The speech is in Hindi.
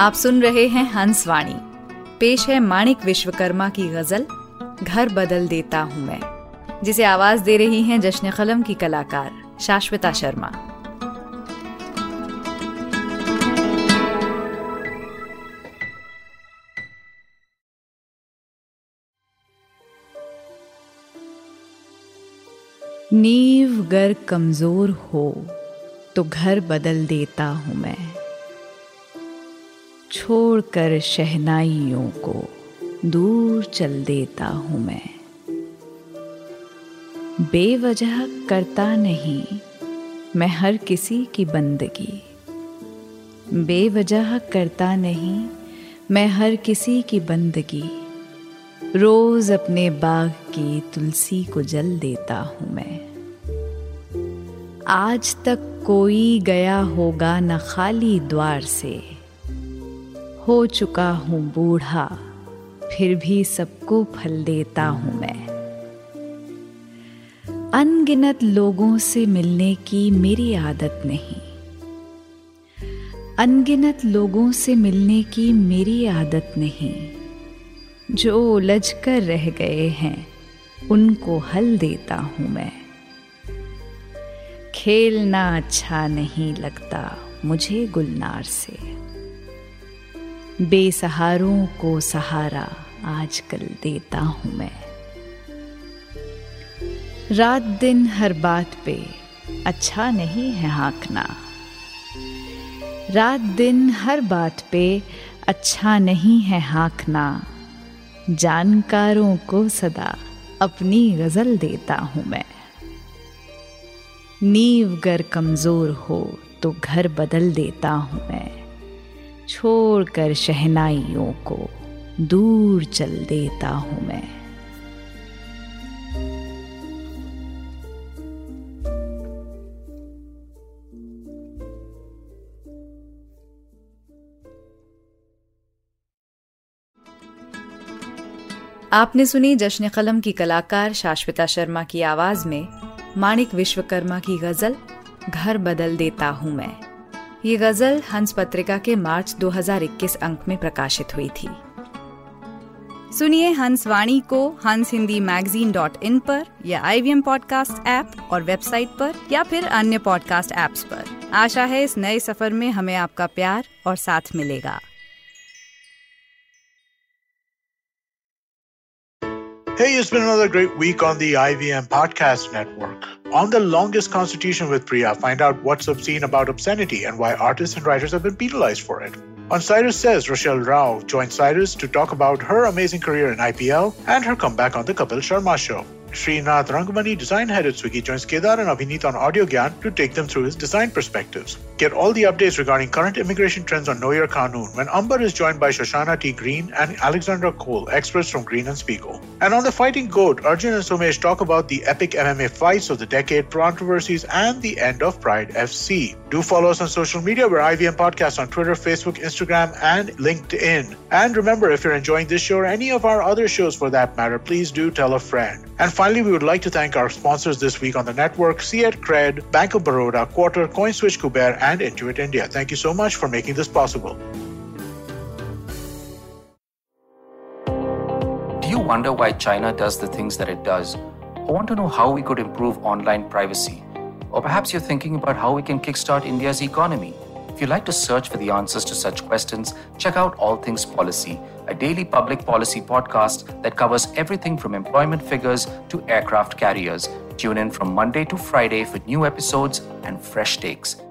आप सुन रहे हैं हंस वाणी। पेश है माणिक विश्वकर्मा की गज़ल, घर बदल देता हूँ मैं, जिसे आवाज़ दे रही हैं जश्न कलम की कलाकार शाश्वता शर्मा। नींव गर कमज़ोर हो तो घर बदल देता हूँ मैं। छोड़कर शहनाइयों को दूर चल देता हूँ मैं। बेवजह करता नहीं मैं हर किसी की बंदगी। बेवजह करता नहीं मैं हर किसी की बंदगी। रोज अपने बाग की तुलसी को जल देता हूँ मैं। आज तक कोई गया होगा न खाली द्वार से। हो चुका हूँ बूढ़ा, फिर भी सबको फल देता हूँ मैं। अनगिनत लोगों से मिलने की मेरी आदत नहीं। अनगिनत लोगों से मिलने की मेरी आदत नहीं। जो उलझ कर रह गए हैं, उनको हल देता हूँ मैं। खेलना अच्छा नहीं लगता मुझे गुलनार से। बेसहारों को सहारा आजकल देता हूँ मैं। रात दिन हर बात पे अच्छा नहीं है हाँकना। रात दिन हर बात पे अच्छा नहीं है हाँकना। जानकारों को सदा अपनी गज़ल देता हूँ मैं। नींव गर कमज़ोर हो तो घर बदल देता हूँ मैं। छोड़कर शहनाइयों को दूर चल देता हूँ मैं। आपने सुनी जश्न कलम की कलाकार शाश्वता शर्मा की आवाज़ में माणिक विश्वकर्मा की गज़ल, घर बदल देता हूँ मैं। ये गज़ल हंस पत्रिका के मार्च 2021 अंक में प्रकाशित हुई थी। सुनिए हंस वाणी को हंस हिंदी मैगजीन डॉट इन पर या आई वी पॉडकास्ट ऐप और वेबसाइट पर या फिर अन्य पॉडकास्ट ऐप्स पर। आशा है इस नए सफ़र में हमें आपका प्यार और साथ मिलेगा। Hey, it's been another great week on the IVM Podcast Network. On the longest constitution with Priya, find out what's obscene about obscenity and why artists and writers have been penalized for it. On Cyrus Says, Rochelle Rao joined Cyrus to talk about her amazing career in IPL and her comeback on the Kapil Sharma show. Srinath Rangamani, design head at Swiggy, joins Kedar and Abhinit on Audio Gyan to take them through his design perspectives. Get all the updates regarding current immigration trends on Know Your Kanun when Amber is joined by Shoshana T. Green and Alexandra Cole, experts from Green and Spiegel. And on The Fighting Goat, Arjun and Somesh talk about the epic MMA fights of the decade, controversies, and the end of Pride FC. Do follow us on social media. We're IVM Podcast on Twitter, Facebook, Instagram, and LinkedIn. And remember, if you're enjoying this show or any of our other shows for that matter, please do tell a friend. And finally, we would like to thank our sponsors this week on the network, Fiat Cred, Bank of Baroda, Quarter, CoinSwitch Kuber, and Intuit India. Thank you so much for making this possible. Do you wonder why China does the things that it does? Or want to know how we could improve online privacy? Or perhaps you're thinking about how we can kickstart India's economy? If you'd like to search for the answers to such questions, check out All Things Policy, a daily public policy podcast that covers everything from employment figures to aircraft carriers. Tune in from Monday to Friday for new episodes and fresh takes.